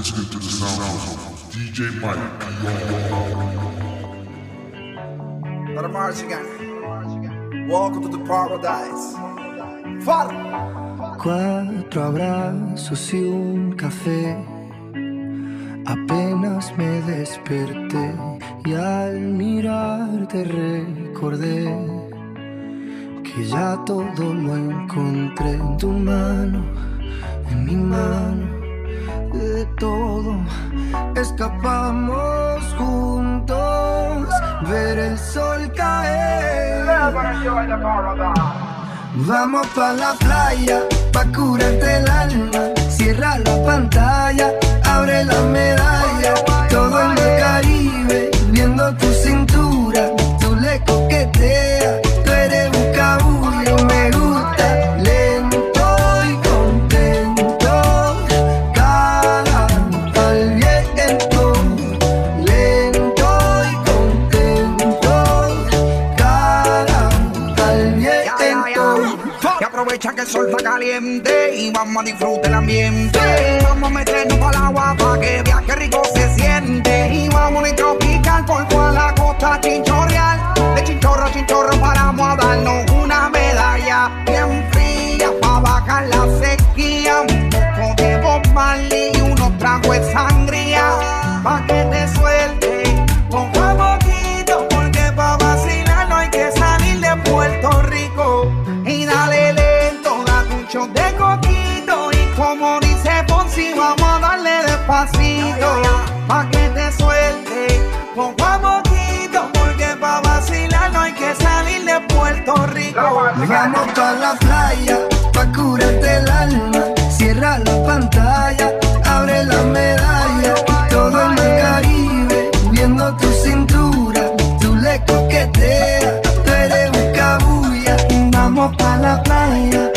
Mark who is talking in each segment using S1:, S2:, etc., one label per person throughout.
S1: listening to the sounds of DJ Mike.
S2: Para. Welcome to the paradise. Far.
S3: Cuatro abrazos y un café. Apenas me desperté y al mirarte recordé que ya todo lo encontré en tu mano, en mi mano de todo. Escapamos juntos, ver el sol caer. Vamos pa' la playa, pa' curarte el alma. Cierra la pantalla, abre la medalla.
S2: Que el sol está caliente y vamos a disfrutar el ambiente. Vamos a meternos para el agua para que vea que rico se siente. Y vamos a tropical por toda la costa chinchorreal. De chinchorro a chinchorro paramos a darnos una medalla bien fría para bajar la sequía. Un poco de Bob y unos tragos de sangría para que te suelte. Vamos pa'
S3: la playa pa' curarte el alma. Cierra la pantalla abre la medalla. Todo en el Caribe viendo tu cintura. Tú le coqueteas tú eres un cabulla. Vamos pa' la playa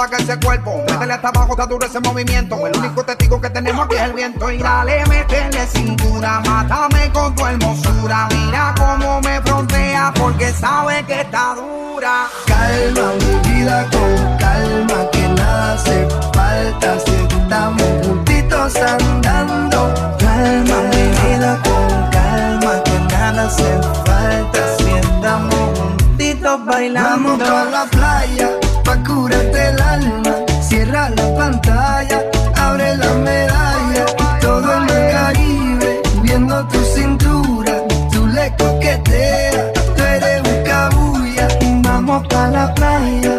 S2: baje ese cuerpo. Métele hasta abajo, está duro ese movimiento. El único testigo que tenemos aquí es el viento. Y dale, métele cintura, mátame con tu hermosura. Mira cómo me frontea porque sabe que está dura.
S3: Calma, mi vida, con calma, que nada hace falta. Si estamos juntitos andando. Calma, mi vida, con calma, que nada hace falta. Si estamos juntitos bailando. Vamos a la playa pa' curarte Vamos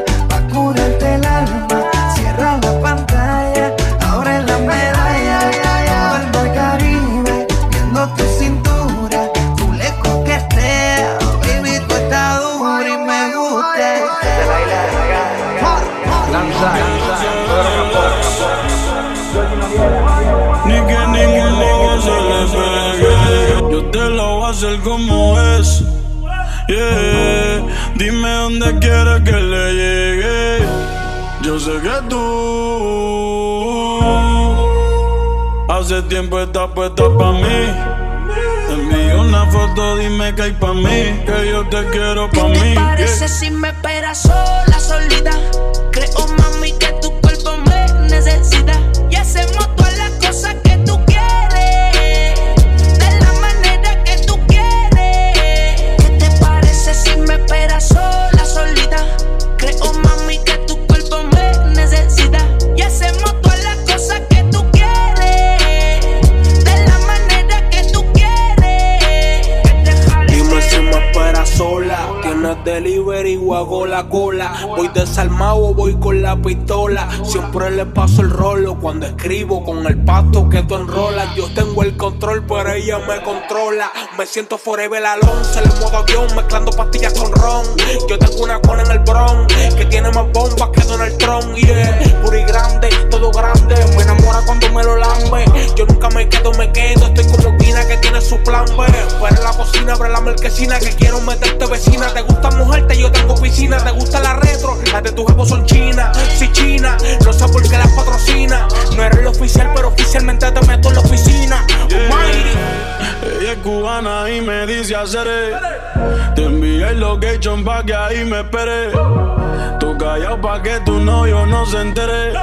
S4: Dime dónde quieres que le llegue. Yo sé que tú hace tiempo estás puesta pa' mí. Te envío una foto, dime que hay pa' mí, que yo te quiero pa' mí.
S5: ¿Qué te parece si me esperas sola, solita? Creo, mami, que tu cuerpo me necesita y hacemos
S6: hago la cola. Voy desarmado, voy con la pistola. Siempre le paso el rolo cuando escribo con el pasto que tú enrolas. Yo tengo el control, pero ella me controla. Me siento forever Alonso, el modo avión, mezclando pastillas con ron. Yo tengo una cola en el bron que tiene más bombas que Donald Trump. Yeah, puro y grande, todo grande. Me enamora cuando me lo lambe. Yo nunca me quedo, me quedo. Estoy como Pina que tiene su plan B. Fuera la cocina, abre la marquesina que quiero meterte vecina. Te gusta mojarte, yo tengo piscina. Te gusta la retro, las de tu jefe son chinas. Si china, no sé por qué las patrocina. No eres el oficial, pero oficialmente te meto en la oficina.
S4: Ella es cubana y me dice hacer Te envié el location pa' que ahí me espere. Tú callado pa' que tu novio no se entere.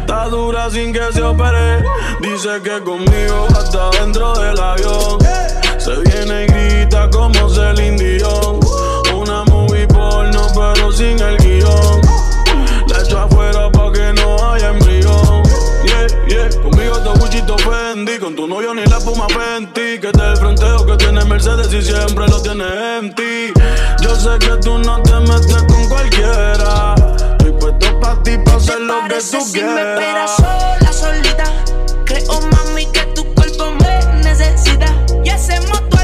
S4: Está dura sin que se opere. Dice que conmigo hasta dentro del avión. Se viene y grita como Celine Dion. Sin el guion. La echo afuera pa' que no haya embrión. Yeah, yeah, conmigo te Gucci Fendi Con tu novio ni la puma Fenty Que te el fronteo que tiene Mercedes y siempre lo tiene en ti. Yo sé que tú no te metes con cualquiera. Estoy puesto pa' ti pa' hacer lo que tú
S5: si
S4: quieras.
S5: me esperas sola, solita. Creo, mami, que tu cuerpo me necesita. Y hacemos todas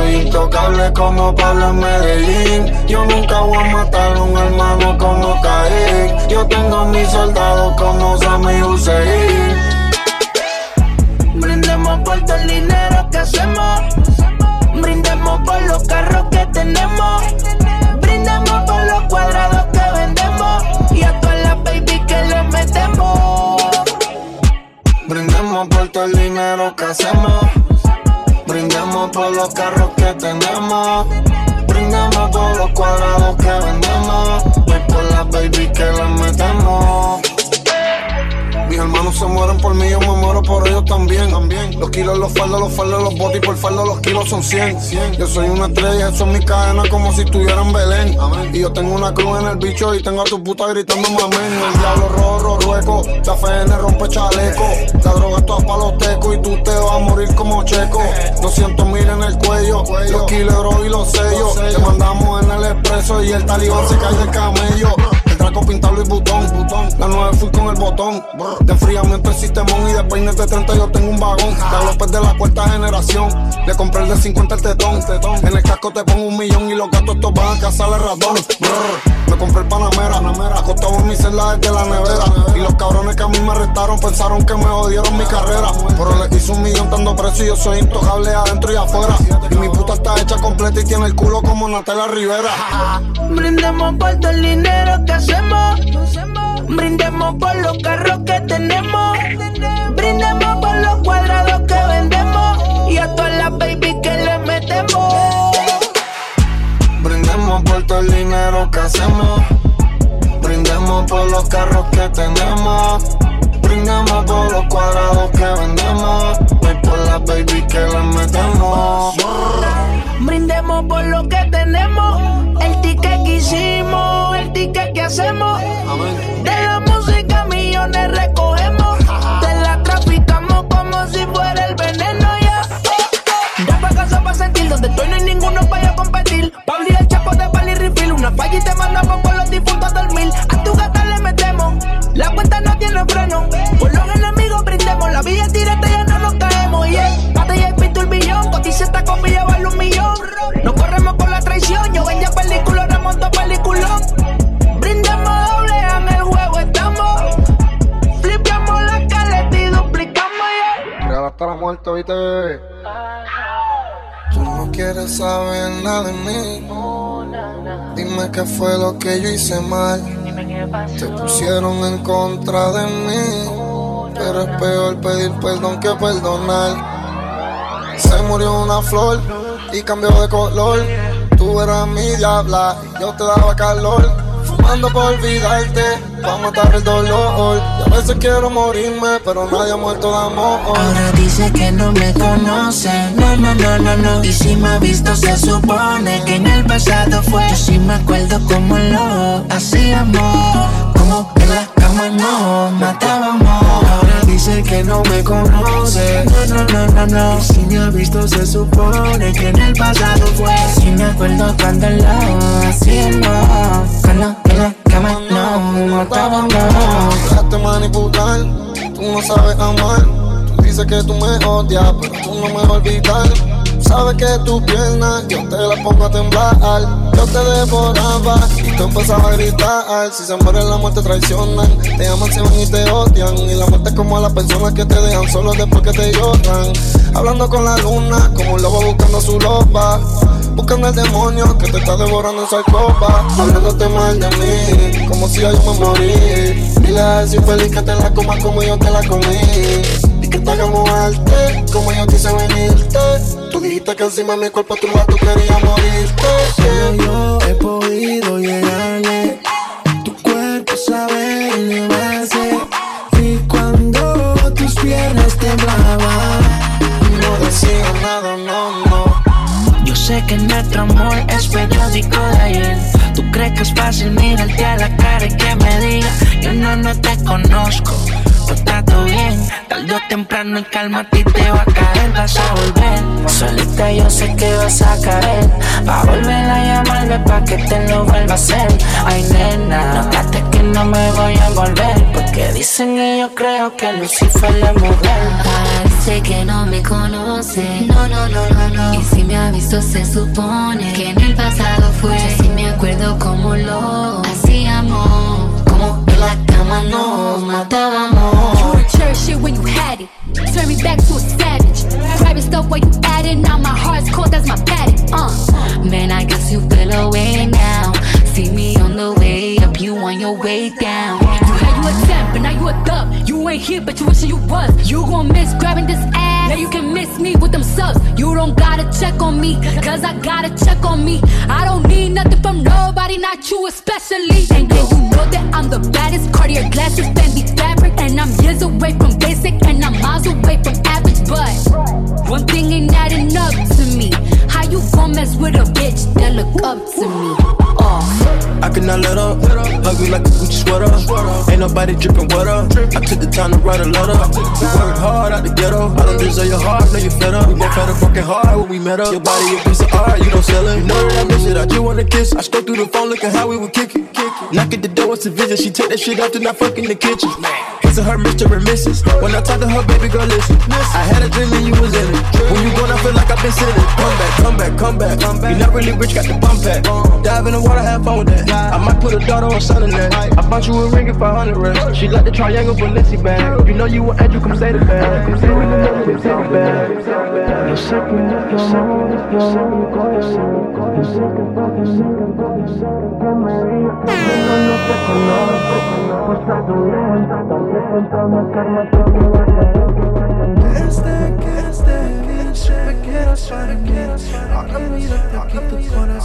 S7: soy intocable como Pablo en Medellín. Yo nunca voy a matar a un hermano como Caín. Yo tengo mis soldados como Sammy Hussein.
S5: Brindemos por todo el dinero que hacemos. Brindemos por los carros que tenemos. Brindemos por los cuadrados que vendemos. Y a todas las baby que le metemos.
S7: Brindemos por todo el dinero que hacemos. Brindemos por los carros que tenemos. Brindemos por los cuadrados que vendemos. Y por las baby que le metemos. Mis hermanos se mueren por mí, yo me muero por ellos también. también. Los kilos, los faldos, los faldos, los botes y por faldo los kilos son 100. 100. Yo soy una estrella, eso es mi cadena como si estuviera en Belén. Y yo tengo una cruz en el bicho y tengo a tu puta gritando amén. El diablo rojo, rueco, la FN rompe chaleco. La droga es toda pa' los tecos y tú te vas a morir como checo. 200 mil en el cuello, los kilos y los sellos. Te mandamos en el expreso y el talibán se cae del camello. El Draco pinta Luis Butón, La 9 fui con el botón. De enfriamiento el sistemón y de peines de 30 yo tengo un vagón. De López de la cuarta generación. Le compré el de 50 el tetón. En el casco te pongo un millón y los gatos estos van a cazar el ratón. Brr. Me compré el Panamera. Acostado en mi celda desde la nevera. Y los cabrones que a mí me arrestaron pensaron que me jodieron mi carrera. Pero le hice un millón dando precio y yo soy intocable adentro y afuera. Y mi puta está hecha completa y tiene el culo como Natalia Rivera.
S5: Brindemos por todo el dinero que Brindemos por los carros que tenemos. Brindemos por los cuadrados que vendemos. Y a todas las baby que le metemos.
S7: Brindemos por todo el dinero que hacemos. Brindemos por los carros que tenemos. Brindemos por los cuadrados que vendemos. Y por las baby que le metemos.
S5: Brindemos por lo que tenemos. El ticket que hicimos, el ticket que hacemos. De la música millones recogemos. Te la traficamos como si fuera el veneno ya. Ya pa' casa pa' sentir donde estoy no hay ninguno para competir. Pablo el chapo de pali refill. Una falla y te mandamos con los difuntos a dormir. A tu gata le metemos. La cuenta no tiene freno. Por los
S7: Tú no quieres saber nada de mí. Dime qué fue lo que yo hice mal. Te pusieron en contra de mí. Pero es peor pedir perdón que perdonar. Se murió una flor y cambió de color. Tú eras mi diabla yo te daba calor. Fumando por olvidarte.
S8: Para matar el dolor. Y a veces quiero morirme, pero nadie ha muerto de amor.
S9: Ahora dice que no me conoce, no, no, no, no, no. Y si me ha visto, se supone que en el pasado fue. Yo sí me acuerdo como lo hacíamos, como en la cama no matábamos. Ahora dice que no me conoce, no, no, no, no, no. Y si me ha visto, se supone que en el pasado fue. Sí me acuerdo cuando lo hacíamos, cuando en la cama no
S8: Déjate manipular, tú no sabes amar. Tú dices que tú me odias, pero tú no me vas a olvidar. Sabes que tu pierna yo te la pongo a temblar. Yo te devoraba y tú empezabas a gritar. Si se muere la muerte traicionan, te aman, se y te odian. Y la muerte es como a las personas que te dejan solo después que te lloran. Hablando con la luna, como un lobo buscando su loba. Buscando el demonio que te está devorando en su alcoba. Hablándote mal de mí, como si yo me morí. Dile a él si feliz que te la coma como yo te la comí que te hagamos arte, como yo quise venirte. Tú dijiste que encima de mi cuerpo tu tú querías morirte.
S10: Solo yo he podido llegarle. Tu cuerpo sabe elevarse. Y cuando tus piernas temblaban,
S8: no decía nada, no, no.
S9: Yo sé que nuestro amor es periódico de ayer. Crees que es fácil mirarte a la cara y que me diga, yo no, no te conozco está todo bien. Tarde temprano en calma a ti te va a caer, vas a volver. Solita yo sé que vas a caer. Va a volver a llamarme pa' que te lo vuelva a hacer. Ay, nena, notaste que no me voy a volver. Porque dicen y yo creo que Lucifer la mujer.
S11: Parece que no me conoce. No, no, no, no, no. Y si me ha visto, se supone que en el pasado fue. Acuerdo cómo lo hacíamos. Como en la cama nos matábamos.
S12: Church shit when you had it. Turn me back to a savage. Private stuff where you added. Now my heart's cold, that's my pattern. Uh.
S11: Man, I guess you feel away now. See me on the way up, you on your way down.
S12: You ain't here, but you wishing you was. You gon' miss grabbing this ass. Now you can miss me with them subs. You don't gotta check on me, cause I gotta check on me. I don't need nothing from nobody, not you especially. And then you know that I'm the baddest. Cartier glasses, Fendi fabric. And I'm years away from basic, and I'm miles away from average. But one thing ain't adding up to me. How you gon' mess with a bitch that look up to me?
S13: I cannot let up, hug me like a Gucci sweater. Ain't nobody dripping water. I took the time to write a letter. We worked hard out the ghetto. I don't deserve your heart, no you fed up. We both had a broken heart when we met up. Your body a piece of art, you don't sell it. You know that I miss it, I just wanna kiss. I scroll through the phone looking how we would kick it. Knock at the door, it's a visit. She take that shit off, then I fuck in the kitchen. Hits her Mr. and Mrs. When I talk to her, baby girl, listen. I had a dream and you was in it. When you gone, I feel like I've been sitting. Come back, come back, come back. You not really rich, got the pump back. Dive in the water, have fun with that. I might put a daughter on son in that. I bought you a ring if I hundred rest. She like the triangle Balenci bag. You know you an angel, come say the bag. Come say the bag, come say the bag. Yo sé que no te amo, yo sé mi corazón. Yo sé que porque sé que porque sé que me diga. Pero no te conozco, pues está doliendo. Tal vez entramos karma, todo me va a caer.
S10: Desde que desde dice me quieras para mí Ahora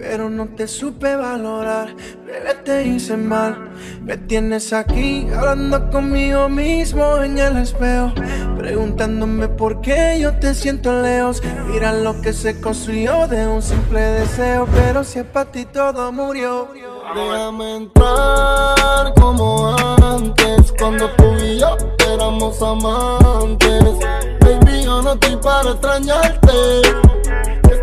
S10: pero no te supe valorar, bebé te hice mal. Me tienes aquí hablando conmigo mismo en el espejo, preguntándome por qué yo te siento lejos. Mira lo que se construyó de un simple deseo, pero si es para ti todo murió.
S8: Déjame entrar como antes, cuando tú y yo éramos amantes. Baby, yo no estoy para extrañarte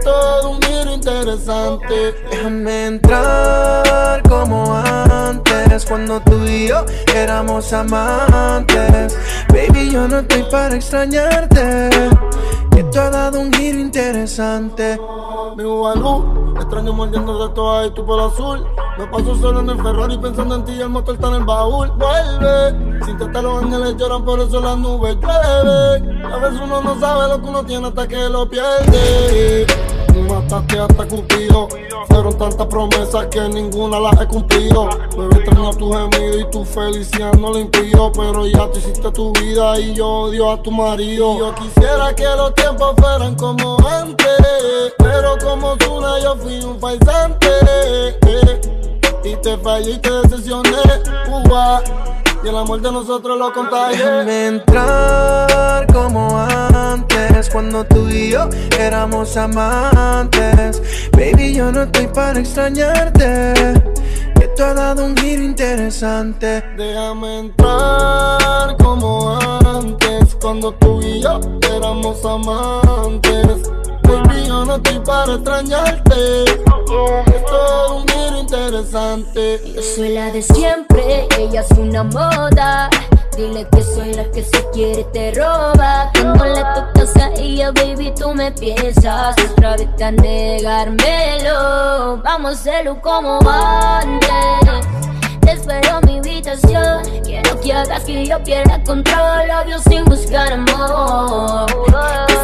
S8: todo un giro interesante.
S10: Déjame entrar como antes, cuando tú y yo éramos amantes. Baby, yo no estoy para extrañarte. Que tú has dado un giro interesante.
S8: Mi Ubalú, extraño mordiendo de toda y tu pelo azul. Me paso solo en el Ferrari pensando en ti y el motor está en el baúl. Vuelve, sin te los ángeles lloran, por eso las nubes llueven. A veces uno no sabe lo que uno tiene hasta que lo pierde mataste hasta Cupido. Fueron tantas promesas que ninguna las he cumplido. Me extraño tu gemido y tu felicidad no lo impido. Pero ya tú hiciste tu vida y yo odio a tu marido. yo quisiera que los tiempos fueran como antes. Pero como Zuna yo fui un paisante. ti te fallé y te decepcioné. Uva, y el amor de nosotros lo contagié.
S10: Déjame entrar como antes, cuando tú y yo éramos amantes. Baby, yo no estoy para extrañarte. Que tú has dado un giro interesante.
S8: Déjame entrar como antes, cuando tú y yo éramos amantes. Baby, yo no estoy para extrañarte. Es todo un giro interesante.
S14: Yo soy la de siempre, ella es una moda. Dile que soy la que se quiere te roba. Cuando le tocas a ella, baby, tú me piensas otra vez a negármelo. Vamos a hacerlo como antes. Te espero en mi habitación. Quiero que hagas que yo pierda control. Obvio sin buscar amor.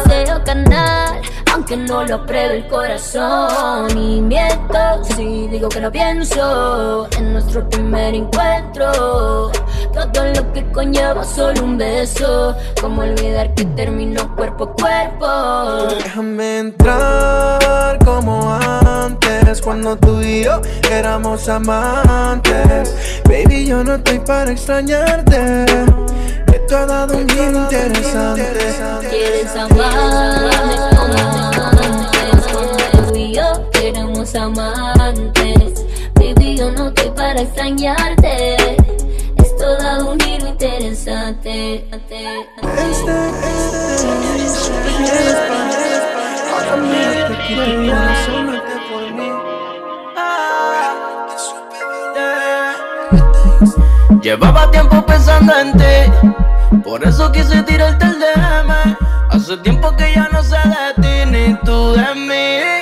S14: Deseo canal, aunque no lo apruebe el corazón. Y miento si digo que no pienso en nuestro primer encuentro. Todo lo que conlleva solo un beso. Como olvidar que terminó cuerpo a cuerpo.
S10: Déjame entrar como antes, cuando tú y yo éramos amantes. Baby, yo no estoy para extrañarte. Tú has dado un giro interesante.
S14: Quieres amarme como amantes Baby, yo no estoy para extrañarte Esto da un giro interesante
S10: Ahora mira, te quito el corazón, no te por mí.
S15: Llevaba tiempo pensando en ti, por eso quise tirarte el DM. Hace tiempo que ya no sé de ti ni tú de mí.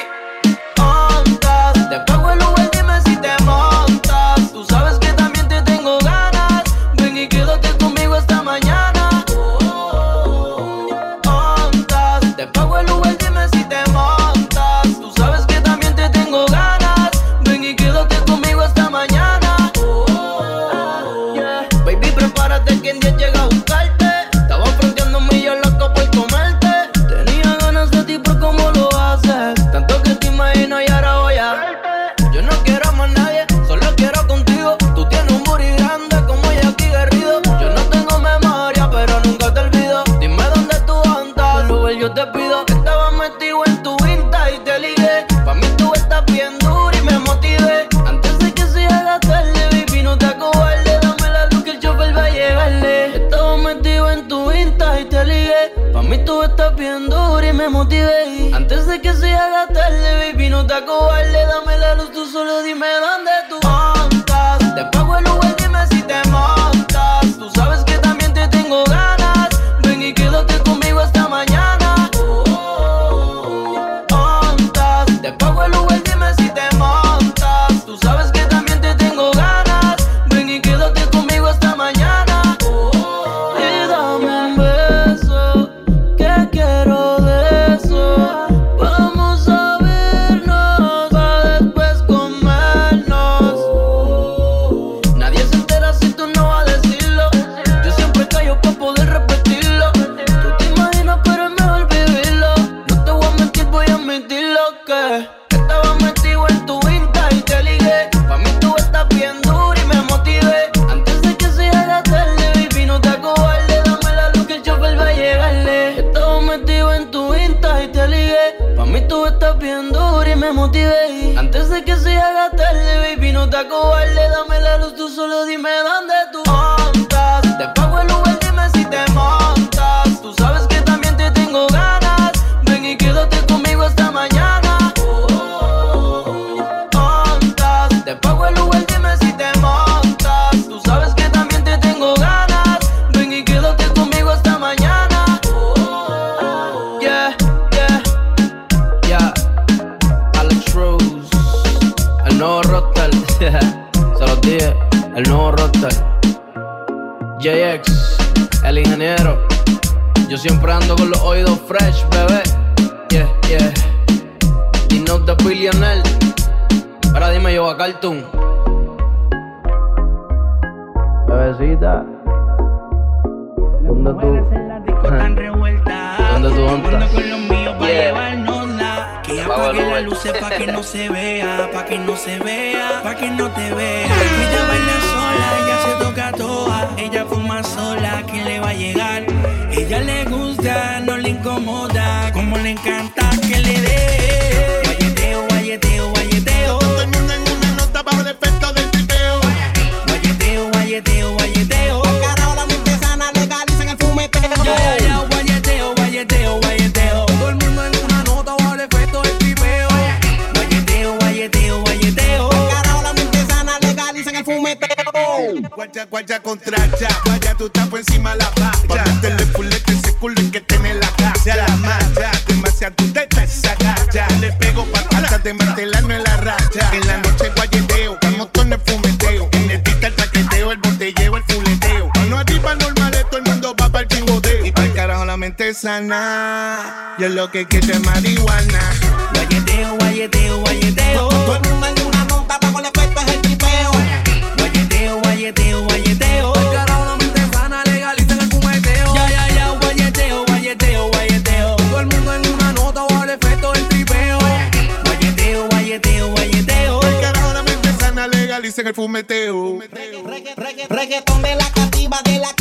S15: Baby, no Con los oídos fresh, bebé. Yeah, yeah. Y no de billionaire. Ahora dime yo a Cartoon. Bebecita. ¿Dónde tú? ¿Dónde tú andas? Yeah.
S16: apague la luz pa' que no se vea, pa' que no se vea, pa' que no te vea. Ella baila sola, ella se toca toda, ella fuma sola, ¿quién le va a llegar? Ella le gusta, no le incomoda, como le encanta que le dé. Guayeteo, guayeteo, guayeteo.
S17: Todo el mundo en una nota bajo el efecto del tripeo.
S16: Guayeteo, guayeteo, guayeteo.
S18: Carajo, la mente sana, legalicen el fumeteo.
S16: Ya, ya, ya, guayeteo, guayeteo, guayeteo. Todo el mundo en una nota bajo el efecto del tripeo. Guayeteo, guayeteo, guayeteo.
S18: Carajo, la mente sana, legalicen el fumeteo.
S17: Guacha, guacha, contracha. Vaya, tú estás por encima la valla. Dale fulete ese culo de martelano en la racha. En la noche guayeteo, con el fumeteo. En el dita el traqueteo, el botelleo, el fuleteo. Mano arriba normal, todo el mundo va para el chingoteo. Y para el carajo la mente sana. Y es lo que quiere marihuana.
S16: Guayeteo, guayeteo, guayeteo. Legalicen el fumeteo.
S18: Reggaetón de la cativa, de la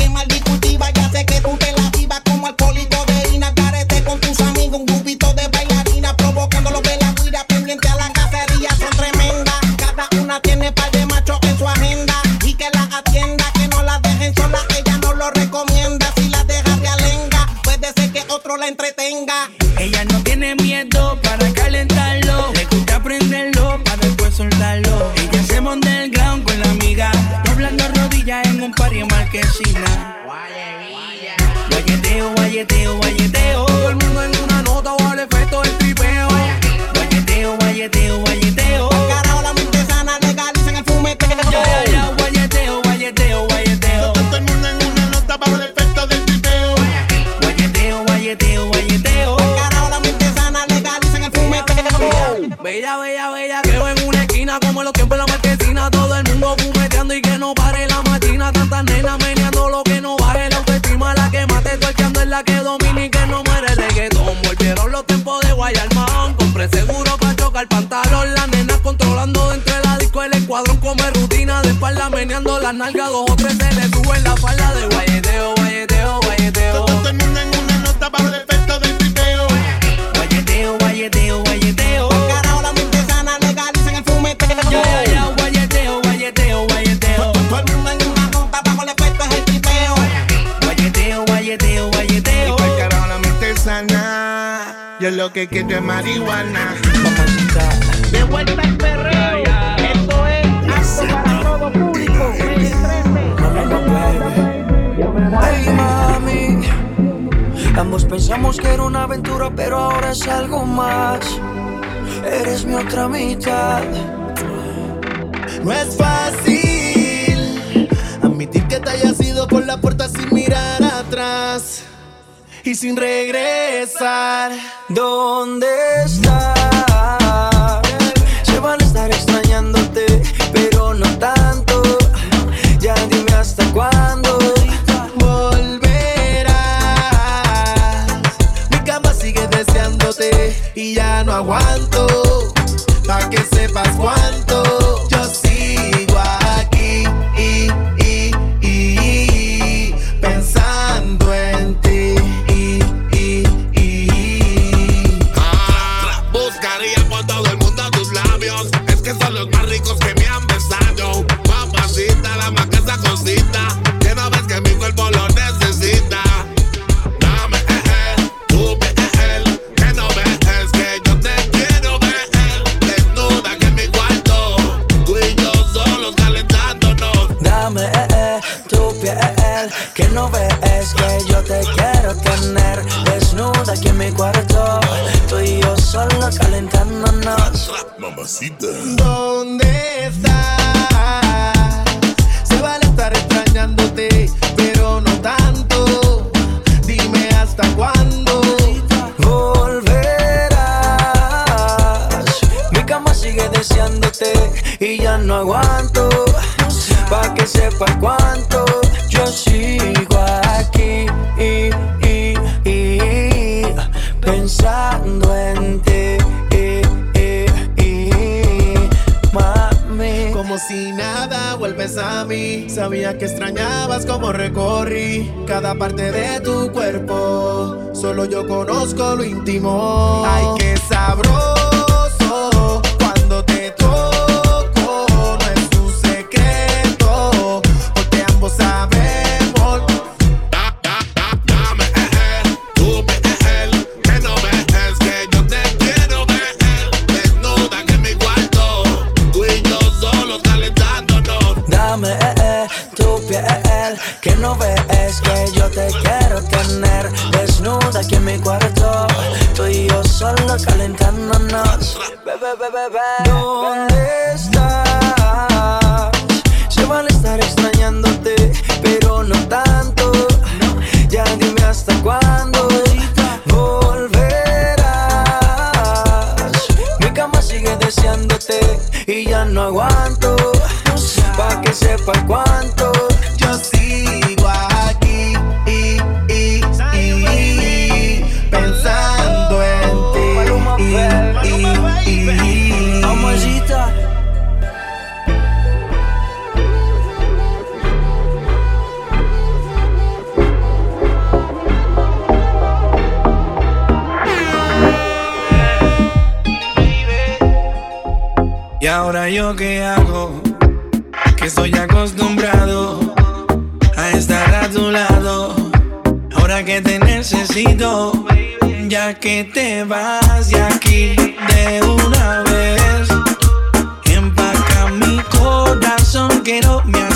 S16: Guayeteo, guayeteo, guayeteo. Para chocar pantalón. Las nenas controlando dentro de la disco. El escuadrón come rutina de espalda meneando las nalgas. Dos o tres se le suben la falda de guayeteo, guayeteo, guayeteo.
S17: Todo el mundo en una nota bajo el efecto del tripeo.
S16: Guayeteo, guayeteo, guayeteo.
S18: Carajo, la mente sana, legalicen el fumeteo.
S16: Ya, ya, ya, guayeteo, guayeteo, guayeteo.
S18: Todo el mundo en una nota bajo el efecto es el tripeo.
S16: Guayeteo, guayeteo, guayeteo.
S17: Y el carajo la mente sana. Y es lo que quiere marihuana.
S18: Vuelta al perreo. Esto es para todo público.
S3: Hey mami, ambos pensamos que era una aventura, pero ahora es algo más. Eres mi otra mitad.
S17: No es fácil admitir que te hayas ido por la puerta sin mirar atrás y sin regresar.
S3: ¿Dónde estás?
S17: Aguanto. Pa' que sepas cuánto
S13: si nada vuelves a mí. Sabía que extrañabas como recorrí cada parte de tu cuerpo. Solo yo conozco lo íntimo. Ay, qué sabroso.
S19: y
S15: ya no aguanto. Pa' que sepa cuánto
S16: ahora yo qué hago, que estoy acostumbrado a estar a tu lado. Ahora que te necesito, ya que te vas de aquí de una vez. Empaca mi corazón, que no me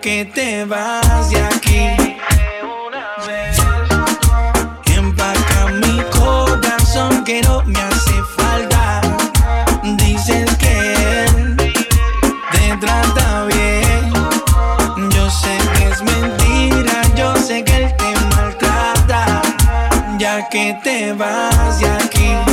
S16: que te vas de aquí. Empaca mi corazón que no me hace falta. Dices que él te trata bien. Yo sé que es mentira, yo sé que él te maltrata. Ya que te vas de aquí.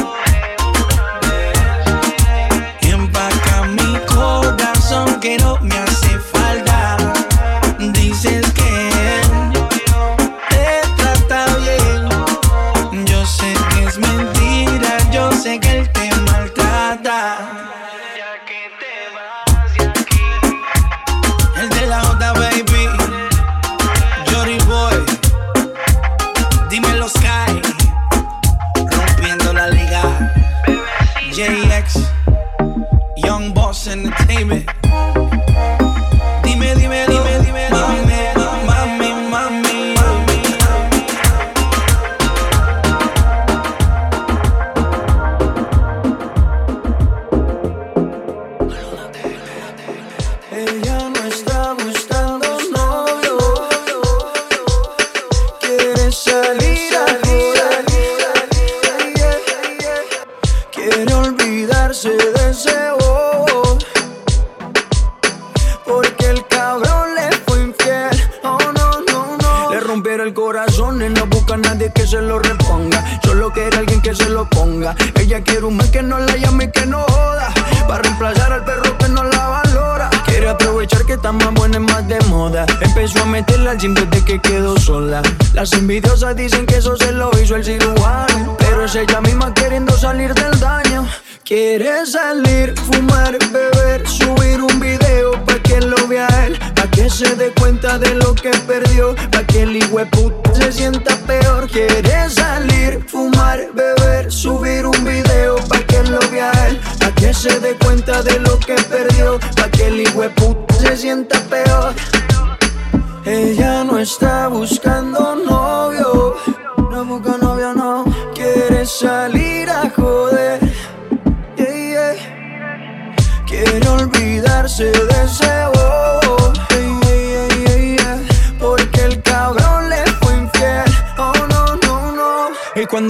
S3: Beber, subir un video pa' que lo vea él, pa' que se dé cuenta de lo que perdió, pa' que el puta se sienta peor. Ella no está buscando novio, no busca novio, no. Quiere salir a joder, yeah. Quiere olvidarse de ese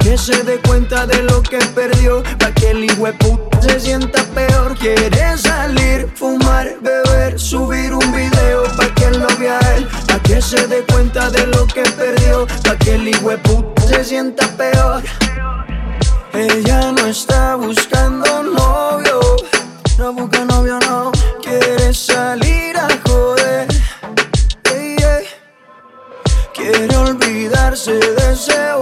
S3: que se dé cuenta de lo que perdió, pa' que el puta se sienta peor. Quiere salir, fumar, beber, subir un video, pa' que lo vea él, pa' que se dé cuenta de lo que perdió, pa' que el puta se sienta peor. Ella no está buscando novio, no busca novio, no. Quiere salir a joder, hey, yeah. quiere olvidarse de ese